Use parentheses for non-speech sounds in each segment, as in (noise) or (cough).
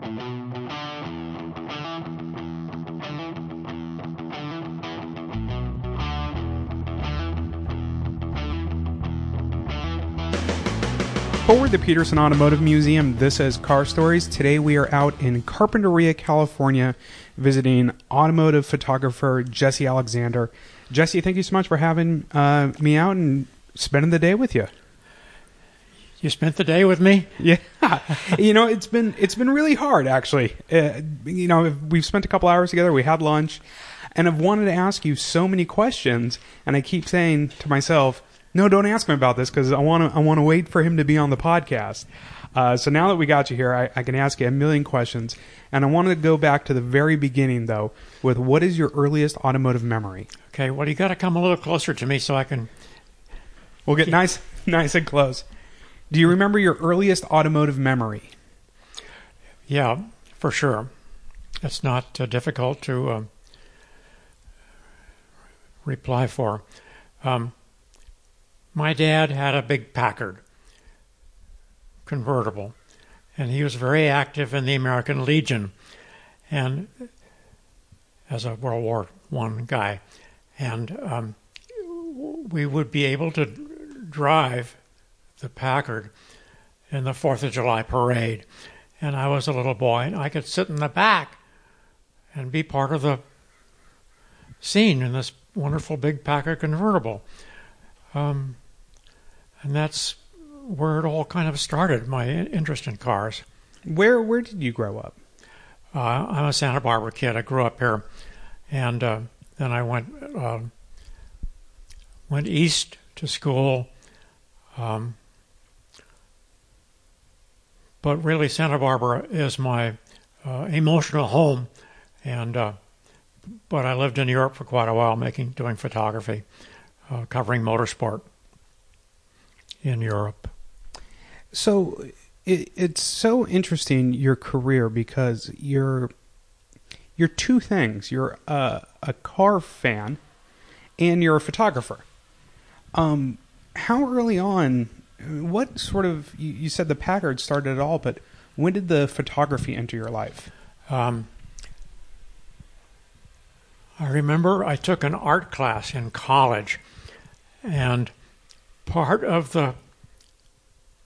For the Petersen Automotive Museum, this is Car Stories. Today we are out in Carpinteria, California, visiting automotive photographer Jesse Alexander. Jesse, thank you so much for having uh, me out and spending the day with you. You spent the day with me? (laughs) Yeah, you know it's been it's been really hard actually. Uh, you know we've spent a couple hours together. We had lunch, and I've wanted to ask you so many questions, and I keep saying to myself, "No, don't ask me about this because I want to I want to wait for him to be on the podcast." Uh, so now that we got you here, I, I can ask you a million questions, and I wanted to go back to the very beginning though, with what is your earliest automotive memory? Okay, well, you got to come a little closer to me so I can. We'll get nice, (laughs) nice and close. Do you remember your earliest automotive memory? Yeah, for sure. It's not uh, difficult to uh, reply for. Um, my dad had a big Packard convertible, and he was very active in the American Legion, and as a World War One guy, and um, we would be able to drive the Packard in the Fourth of July parade, and I was a little boy, and I could sit in the back and be part of the scene in this wonderful big Packard convertible. Um, and that's where it all kind of started, my interest in cars. Where where did you grow up? Uh, I'm a Santa Barbara kid. I grew up here, and uh, then I went uh, went east to school. Um, but really, Santa Barbara is my uh, emotional home, and uh, but I lived in Europe for quite a while, making doing photography, uh, covering motorsport in Europe. So it, it's so interesting your career because you're you're two things. You're a, a car fan, and you're a photographer. Um, how early on? What sort of you, you said the Packard started it all, but when did the photography enter your life? Um, I remember I took an art class in college, and part of the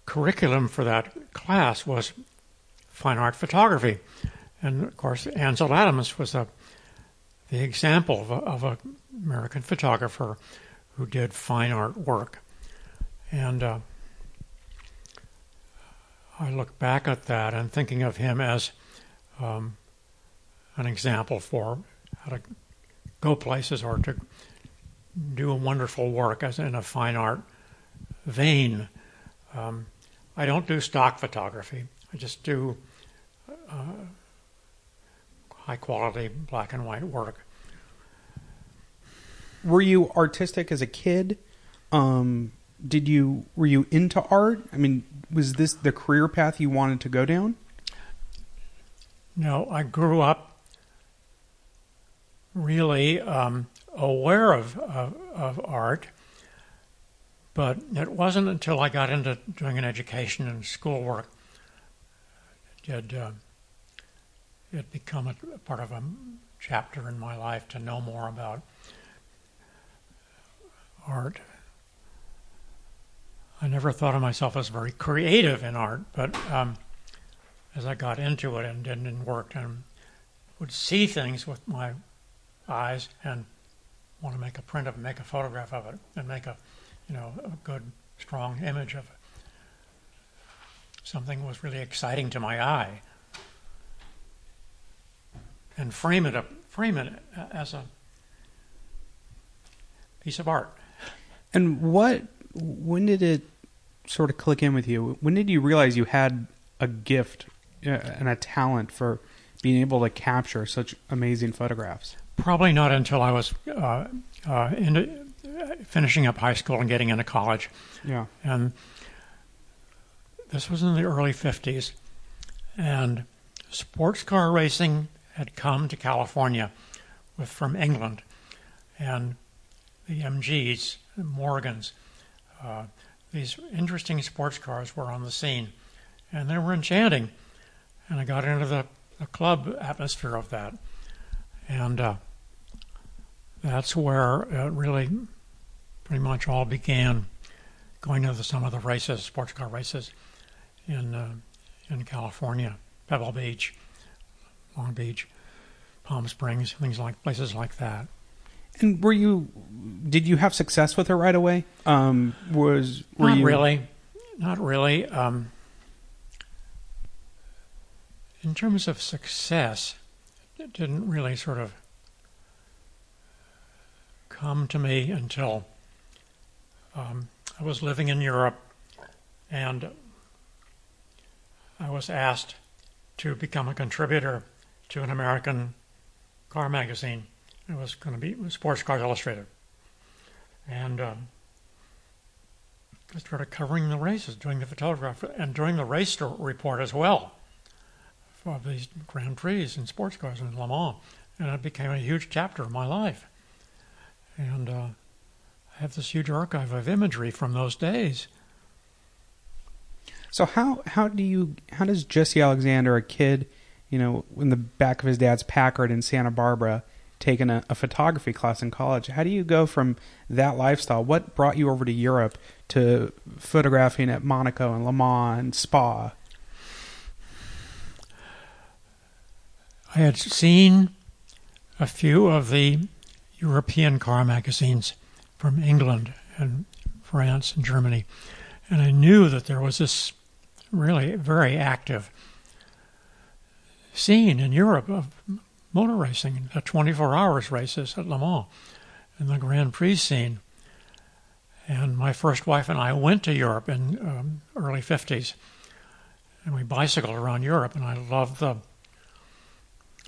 curriculum for that class was fine art photography. And of course, Ansel Adams was a, the example of, an American photographer who did fine art work. And uh, I look back at that and thinking of him as um, an example for how to go places or to do a wonderful work as in a fine art vein. Um, I don't do stock photography. I just do uh, high quality black and white work. Were you artistic as a kid? Um, did you were you into art? I mean, was this the career path you wanted to go down? No, I grew up really um, aware of, of, of art, but it wasn't until I got into doing an education and schoolwork did uh, it become a, a part of a chapter in my life to know more about art. I never thought of myself as very creative in art, but um, as I got into it and did and worked and would see things with my eyes and want to make a print of it, make a photograph of it, and make a, you know, a good, strong image of it. Something was really exciting to my eye, and frame it up, frame it as a piece of art. And what? When did it sort of click in with you? When did you realize you had a gift uh, and a talent for being able to capture such amazing photographs? Probably not until I was uh, uh, into, finishing up high school and getting into college. Yeah. And this was in the early 50s. And sports car racing had come to California with from England. And the MGs, the Morgans, uh, these interesting sports cars were on the scene. And they were enchanting. and I got into the, the club atmosphere of that, and uh, that's where it really pretty much all began. Going to the, some of the races, sports car races, in uh, in California, Pebble Beach, Long Beach, Palm Springs, things like places like that. And were you? Did you have success with it right away? Um, was were Not you really, not really. Um, in terms of success, it didn't really sort of come to me until um, I was living in Europe and I was asked to become a contributor to an American car magazine. It was going to be Sports Cars Illustrated. And um, I started covering the races, doing the photography, and doing the race report as well for these Grand Prix and sports cars in Le Mans. And it became a huge chapter of my life. And uh, I have this huge archive of imagery from those days. So how how do you how does Jesse Alexander, a kid, you know, in the back of his dad's Packard in Santa Barbara, taking a, a photography class in college? How do you go from that lifestyle? What brought you over to Europe to photographing at Monaco and Le Mans and Spa? I had seen a few of the European car magazines from England and France and Germany, and I knew that there was this really very active scene in Europe of motor racing, the 24 hours races at Le Mans, and the Grand Prix scene. And my first wife and I went to Europe in um, early 50s, and we bicycled around Europe, and I loved the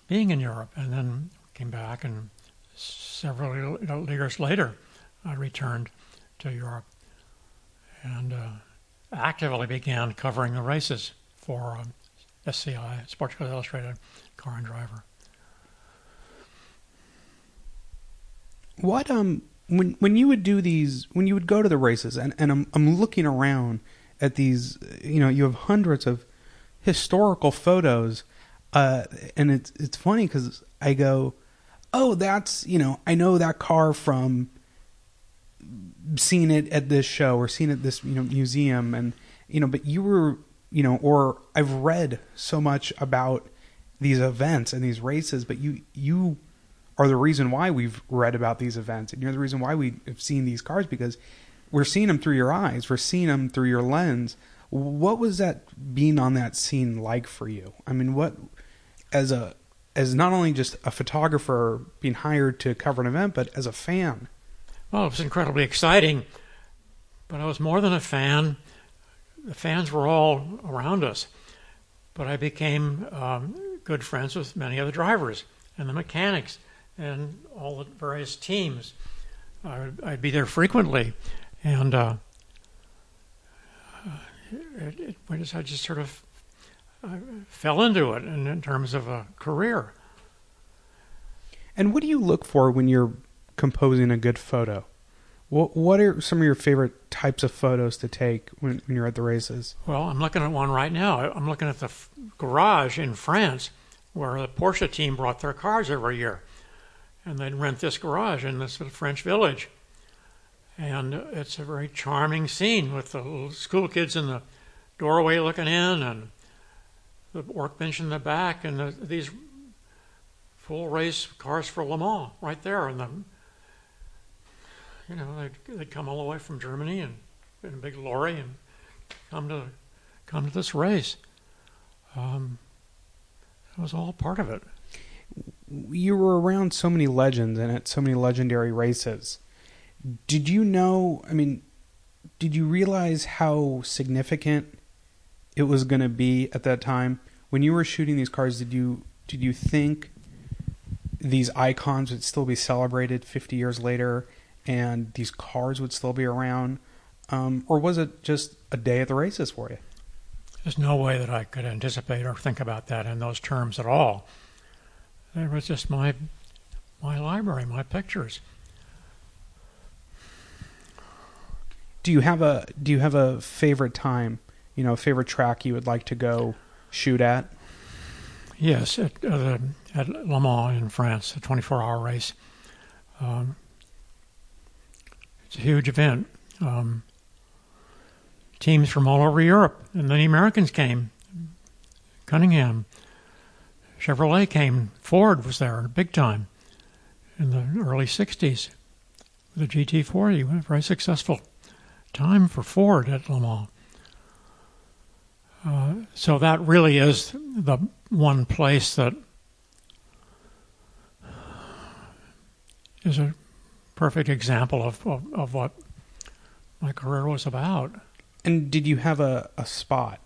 being in Europe. And then came back, and several years later, I returned to Europe and uh, actively began covering the races for um, SCI, Sports Illustrated, Car and Driver. What um when when you would do these when you would go to the races and and I'm I'm looking around at these you know you have hundreds of historical photos uh and it's it's funny cuz I go oh that's you know I know that car from seeing it at this show or seeing it at this you know museum and you know but you were you know or I've read so much about these events and these races but you you are the reason why we've read about these events and you're the reason why we have seen these cars because we're seeing them through your eyes we're seeing them through your lens. What was that being on that scene like for you? I mean what as a as not only just a photographer being hired to cover an event but as a fan? Well, it was incredibly exciting, but I was more than a fan. The fans were all around us, but I became um, good friends with many of the drivers and the mechanics and all the various teams. I would, be there frequently, and uh, it, it, I just- I just sort of I fell into it in, in terms of a career. and what do you look for when you're composing a good photo what what are some of your favorite types of photos to take when, when you're at the races Well, I'm looking at one right now. I'm looking at the f- garage in France where the Porsche team brought their cars every year. And they'd rent this garage in this little French village. And it's a very charming scene with the school kids in the doorway looking in and the workbench in the back and the, these full race cars for Le Mans right there. And the, you know, they'd, they'd come all the way from Germany and in a big lorry and come to come to this race. Um, it was all part of it. You were around so many legends and at so many legendary races. Did you know? I mean, did you realize how significant it was going to be at that time when you were shooting these cars? Did you did you think these icons would still be celebrated 50 years later, and these cars would still be around, um, or was it just a day at the races for you? There's no way that I could anticipate or think about that in those terms at all. It was just my my library, my pictures. Do you have a Do you have a favorite time? You know, a favorite track you would like to go shoot at? Yes, at, uh, at Le Mans in France, a 24-hour race. Um, it's a huge event. Um, teams from all over Europe, and then the Americans came. Cunningham, Chevrolet came. Ford was there big time in the early '60s. The GT40, very successful time for Ford at Le Mans. Uh, so that really is the one place that is a perfect example of, of, of what my career was about. And did you have a, a spot?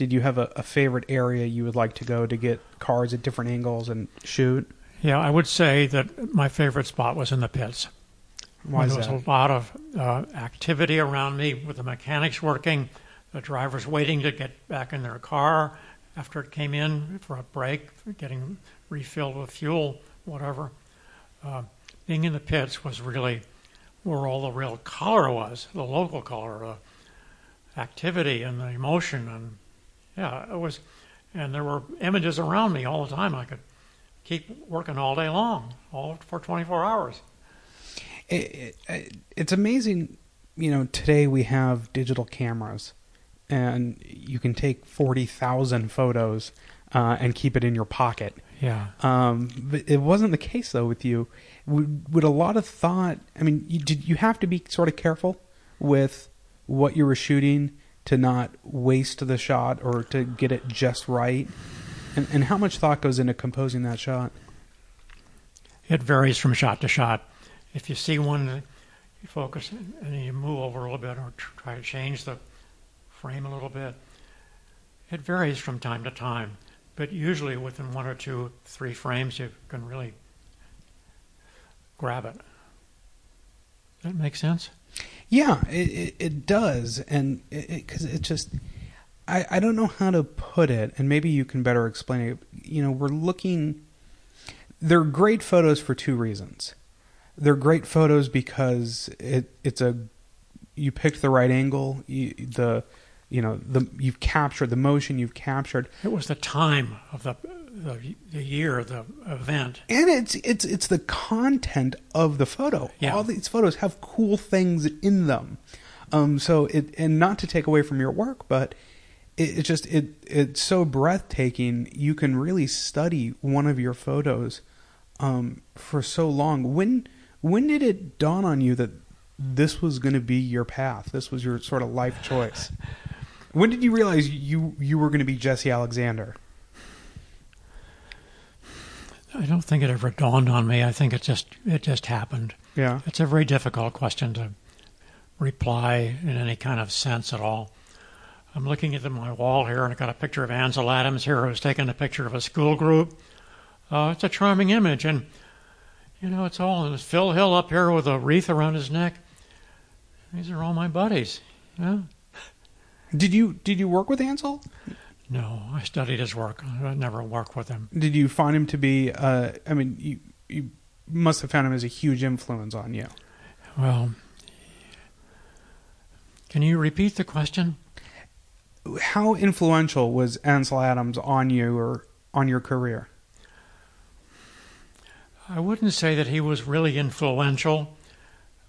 Did you have a, a favorite area you would like to go to get cars at different angles and shoot? Yeah, I would say that my favorite spot was in the pits. Why is there was that? a lot of uh, activity around me with the mechanics working, the drivers waiting to get back in their car after it came in for a break, getting refilled with fuel, whatever. Uh, being in the pits was really where all the real color was, the local color, the activity and the emotion, and yeah, it was. And there were images around me all the time. I could keep working all day long, all for 24 hours. It, it, it's amazing, you know, today we have digital cameras and you can take 40,000 photos uh, and keep it in your pocket. Yeah. Um, but it wasn't the case though with you. Would, would a lot of thought? I mean, you, did you have to be sort of careful with what you were shooting to not waste the shot or to get it just right? And, and how much thought goes into composing that shot? It varies from shot to shot. If you see one, you focus and you move over a little bit or try to change the frame a little bit. It varies from time to time, but usually within one or two, three frames, you can really grab it. Does that make sense? Yeah, it, it, it does, and because it, it, just, I, I don't know how to put it, and maybe you can better explain it. You know, we're looking. They're great photos for two reasons. They're great photos because it it's a you picked the right angle. You, the you know the you've captured the motion you've captured it was the time of the the, the year of the event. And it's it's it's the content of the photo. Yeah. all these photos have cool things in them. Um so it and not to take away from your work but it, it just it it's so breathtaking. You can really study one of your photos um for so long. When when did it dawn on you that this was going to be your path? This was your sort of life choice? (laughs) When did you realize you you were going to be Jesse Alexander? I don't think it ever dawned on me. I think it just it just happened. Yeah. It's a very difficult question to reply in any kind of sense at all. I'm looking at my wall here, and I've got a picture of Ansel Adams here, who's taking a picture of a school group. Uh, it's a charming image, and you know, it's all. And Phil Hill up here with a wreath around his neck. These are all my buddies. Yeah. Did you did you work with Ansel? No, I studied his work. I never worked with him. Did you find him to be? Uh, I mean, you you must have found him as a huge influence on you. Well, can you repeat the question? How influential was Ansel Adams on you or on your career? I wouldn't say that he was really influential.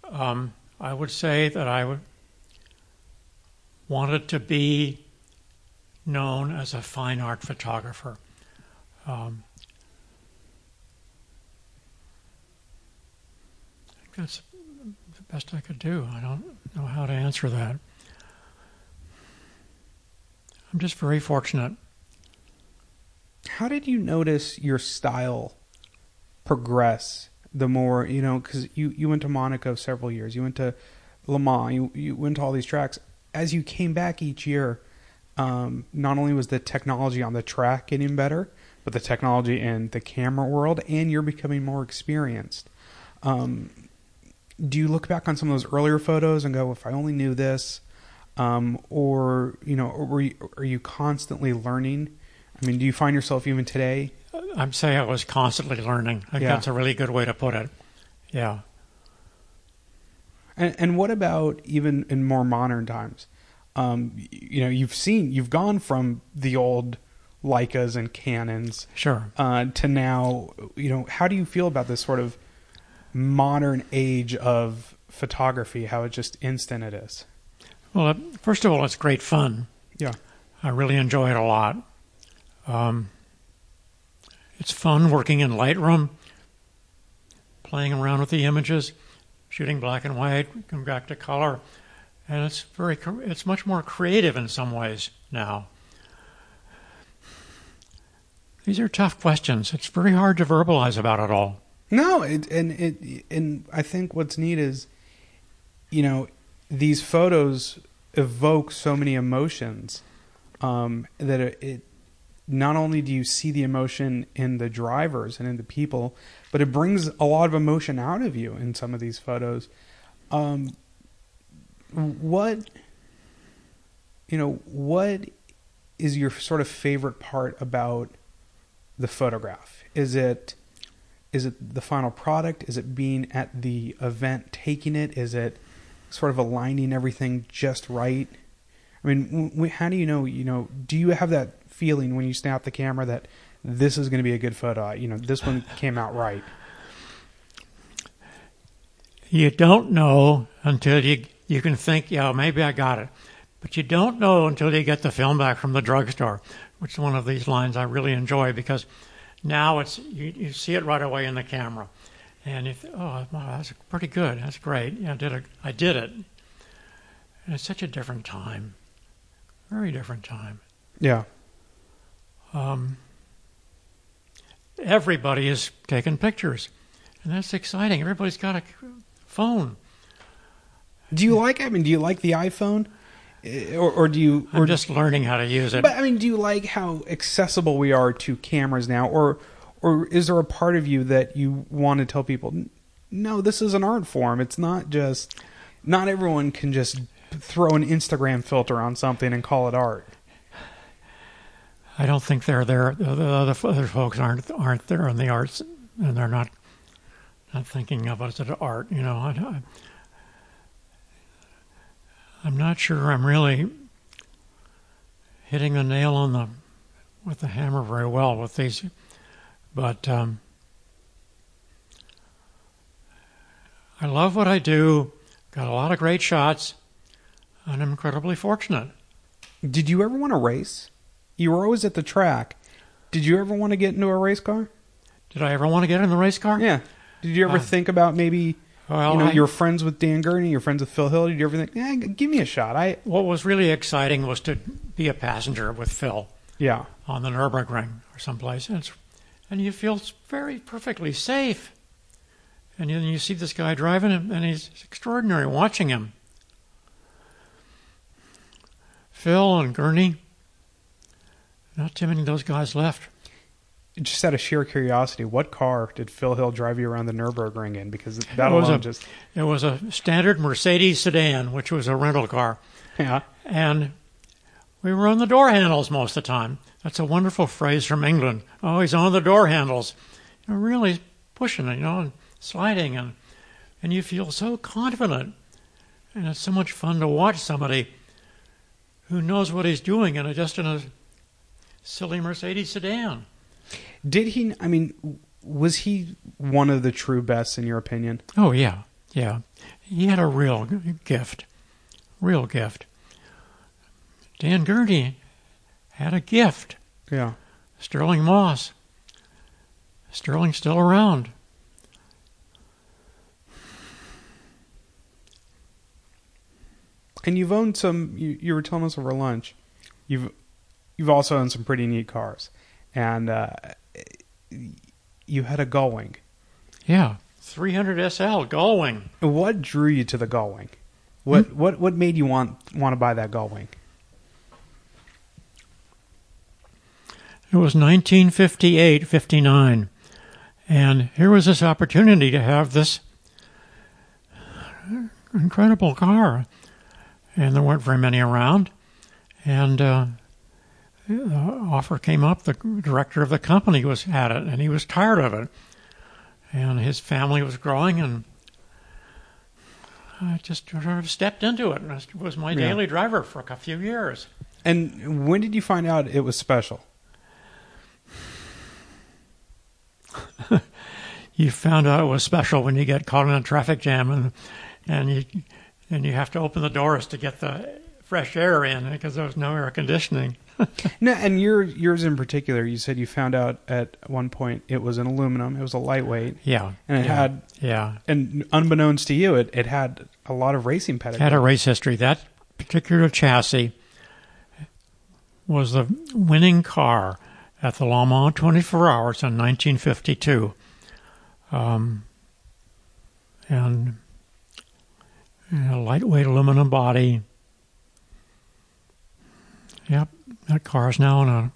Um, I would say that I would wanted to be known as a fine art photographer. Um, that's the best I could do. I don't know how to answer that. I'm just very fortunate. How did you notice your style progress the more, you know, because you, you went to Monaco several years, you went to Le Mans, you, you went to all these tracks as you came back each year, um, not only was the technology on the track getting better, but the technology in the camera world, and you're becoming more experienced. Um, do you look back on some of those earlier photos and go, "If I only knew this," um, or you know, or you, are you constantly learning? I mean, do you find yourself even today? I'm saying I was constantly learning. I think Yeah. that's a really good way to put it. Yeah. And, and what about even in more modern times? Um, you know, you've seen, you've gone from the old Leicas and Canons Sure. uh, to now, you know, how do you feel about this sort of modern age of photography? How it just instant it is. Well, uh, first of all, it's great fun. Yeah. I really enjoy it a lot. Um, it's fun working in Lightroom, playing around with the images, shooting black and white, come back to color, and it's very it's much more creative in some ways now. These are tough questions. It's very hard to verbalize about it all. No, it, and it and I think what's neat is, you know, these photos evoke so many emotions um, that it, not only do you see the emotion in the drivers and in the people, but it brings a lot of emotion out of you in some of these photos. Um, what you know, what is your sort of favorite part about the photograph? Is it is it the final product? Is it being at the event, taking it? Is it sort of aligning everything just right? I mean, how do you know? You know, do you have that feeling when you snap the camera that this is going to be a good photo? You know, this one came out right. You don't know until you you can think, yeah, maybe I got it, but you don't know until you get the film back from the drugstore, which is one of these lines I really enjoy because now it's you, you see it right away in the camera, and if oh, wow, that's pretty good, that's great, yeah, I did it, I did it, and it's such a different time, very different time. Yeah. Um, everybody is taking pictures, and that's exciting. Everybody's got a phone. Do you like? I mean, do you like the iPhone, Eh, or, or do you? Or I'm just learning how to use it. But I mean, do you like how accessible we are to cameras now, or or is there a part of you that you want to tell people, no, this is an art form. It's not just. Not everyone can just throw an Instagram filter on something and call it art. I don't think they're there. The the other other folks aren't aren't there in the arts, and they're not not thinking of us as art. You know, I, I'm not sure I'm really hitting the nail on the with the hammer very well with these, but um, I love what I do. Got a lot of great shots, and I'm incredibly fortunate. Did you ever want to race? You were always at the track. Did you ever want to get into a race car? Did I ever want to get in the race car? Yeah. Did you ever Uh, think about maybe Well, you know I- you're friends with Dan Gurney, you're friends with Phil Hill? You do everything. eh, give me a shot? I What was really exciting was to be a passenger with Phil yeah. on the Nurburgring or someplace, and, it's, and you feel very perfectly safe. And then you see this guy driving, and he's extraordinary watching him. Phil and Gurney, not too many of those guys left. Just out of sheer curiosity, what car did Phil Hill drive you around the Nurburgring in? Because that It was alone a- just It was a standard Mercedes sedan, which was a rental car. yeah. And we were on the door handles most of the time. That's a wonderful phrase from England. Oh, he's on the door handles. You're really pushing it, you know, and sliding, and and you feel so confident. And it's so much fun to watch somebody who knows what he's doing and just in a silly Mercedes sedan. Did he? I mean, was he one of the true best in your opinion? Oh yeah, yeah. He had a real gift, real gift. Dan Gurney had a gift. Yeah. Stirling Moss. Stirling's still around. And you've owned some. You, you were telling us over lunch. You've you've also owned some pretty neat cars, and uh, you had a Gullwing. Yeah, 300 SL Gullwing. What drew you to the Gullwing? What what what made you want want to buy that Gullwing? It was 1958, 59. And here was this opportunity to have this incredible car. And there weren't very many around. And uh, the offer came up. The director of the company was at it, and he was tired of it. And his family was growing, and I just sort of stepped into it. And was my yeah. daily driver for a few years. And when did you find out it was special? (laughs) you found out it was special when you get caught in a traffic jam and and you and you have to open the doors to get the fresh air in because there was no air conditioning. (laughs) No, and your yours in particular, you said you found out at one point it was an aluminum. It was a lightweight, Yeah, and it yeah, had, yeah and unbeknownst to you, it, it had a lot of racing pedigree. had a race history. That particular chassis was the winning car at the Le Mans 24 Hours in 1952, um, and, and a lightweight aluminum body. Yep, that car is now in a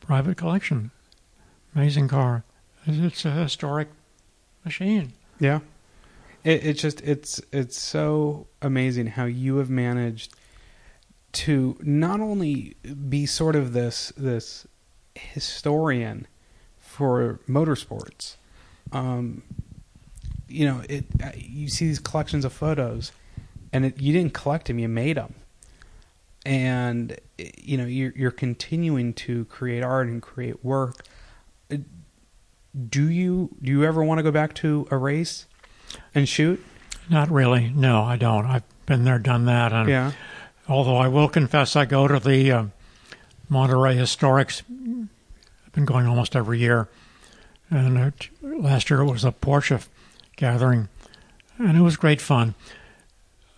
private collection. Amazing car. It's a historic machine. Yeah. It it's just it's it's so amazing how you have managed to not only be sort of this this historian for motorsports. Um you know, it uh, you see these collections of photos and it, you didn't collect them, you made them. And you know, you're you're continuing to create art and create work. Do you do you ever want to go back to a race and shoot? Not really. No, I don't. I've been there, done that, and Yeah. although I will confess, I go to the uh, Monterey Historics. I've been going almost every year, and uh, t- last year it was a Porsche gathering, and it was great fun.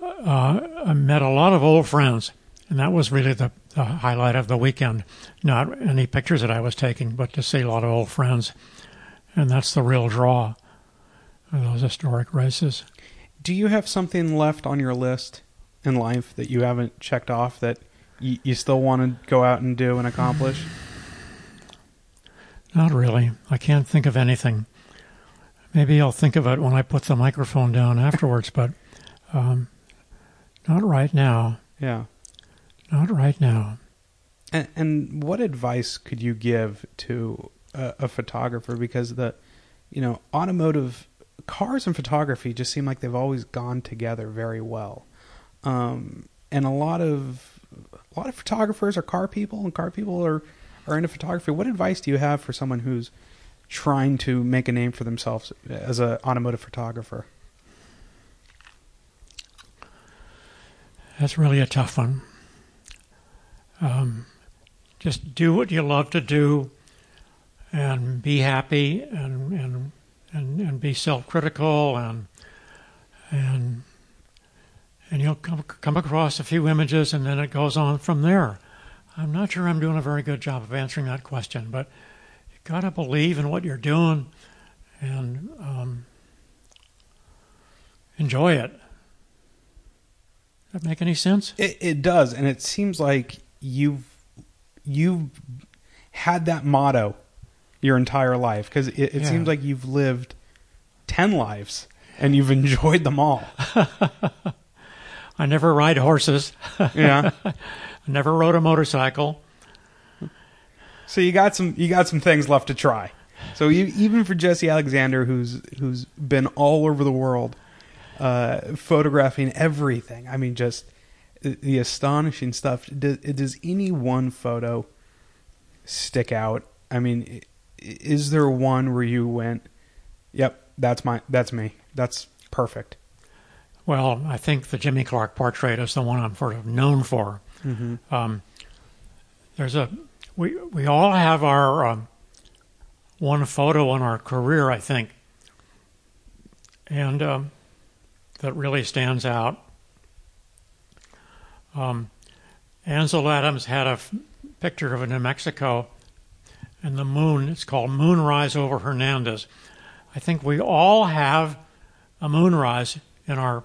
Uh, I met a lot of old friends, and that was really the, the highlight of the weekend. Not any pictures that I was taking, but to see a lot of old friends, and that's the real draw of those historic races. Do you have something left on your list in life that you haven't checked off that you, you still want to go out and do and accomplish? Not really. I can't think of anything. Maybe I'll think of it when I put the microphone down afterwards, but um, not right now. Yeah. Not right now. And, and what advice could you give to a, a photographer? Because the, you know, automotive cars and photography just seem like they've always gone together very well. Um, and a lot of a lot of photographers are car people, and car people are are into photography. What advice do you have for someone who's trying to make a name for themselves as an automotive photographer? That's really a tough one. Um, just do what you love to do, and be happy, and and and, and be self-critical, and and and you'll come come across a few images, and then it goes on from there. I'm not sure I'm doing a very good job of answering that question, but you got to believe in what you're doing, and um, enjoy it. Does that make any sense? It, it does, and it seems like you've you've had that motto your entire life because it, it Yeah. seems like you've lived ten lives and you've enjoyed them all. (laughs) I never ride horses. (laughs) Yeah. I (laughs) never rode a motorcycle. so you got some you got some things left to try. So you, even for Jesse Alexander, who's who's been all over the world, uh, photographing everything. I mean, just the- astonishing stuff. Does, does any one photo stick out? I mean, is there one where you went, "Yep, that's my that's me. That's perfect." Well, I think the Jimmy Clark portrait is the one I'm sort of known for. Mm-hmm. Um, there's a we we all have our um, one photo in our career, I think, and um, that really stands out. Um, Ansel Adams had a f- picture of in Mexico, and the moon. It's called Moonrise over Hernandez. I think we all have a moonrise in our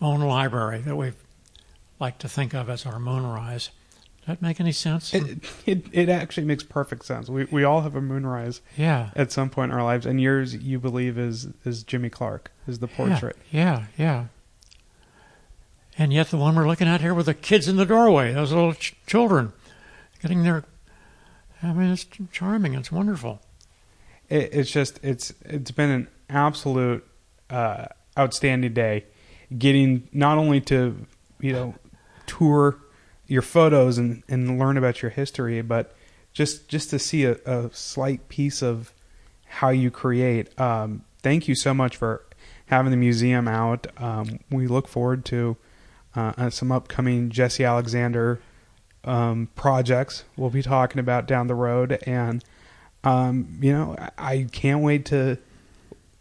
own library that we like to think of as our moonrise. Does that make any sense? It, it it actually makes perfect sense. We we all have a moonrise yeah. at some point in our lives, and yours you believe is is Jimmy Clark is the portrait. Yeah, yeah, yeah. And yet the one we're looking at here with the kids in the doorway, those little ch- children getting their. I mean, it's charming. It's wonderful. it, it's just it's it's been an absolute uh, outstanding day getting not only to you know tour your photos and, and learn about your history but just just to see a, a slight piece of how you create. Um, thank you so much for having the museum out. Um, we look forward to uh, uh, some upcoming Jesse Alexander um, projects we'll be talking about down the road, and um, you know, I, can't wait to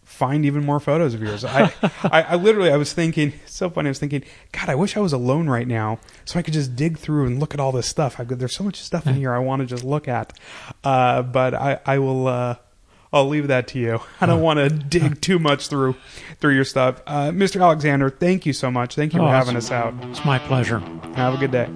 find even more photos of yours. I, (laughs) I, I literally, I was thinking, it's so funny. I was thinking, God, I wish I was alone right now so I could just dig through and look at all this stuff. I, there's so much stuff in here I want to just look at. Uh, but I, I will, uh, I'll leave that to you. (laughs) I don't want to dig (laughs) too much through, through your stuff. Uh, Mr. Alexander, thank you so much. Thank you for Oh, having us out. It's my pleasure. Have a good day.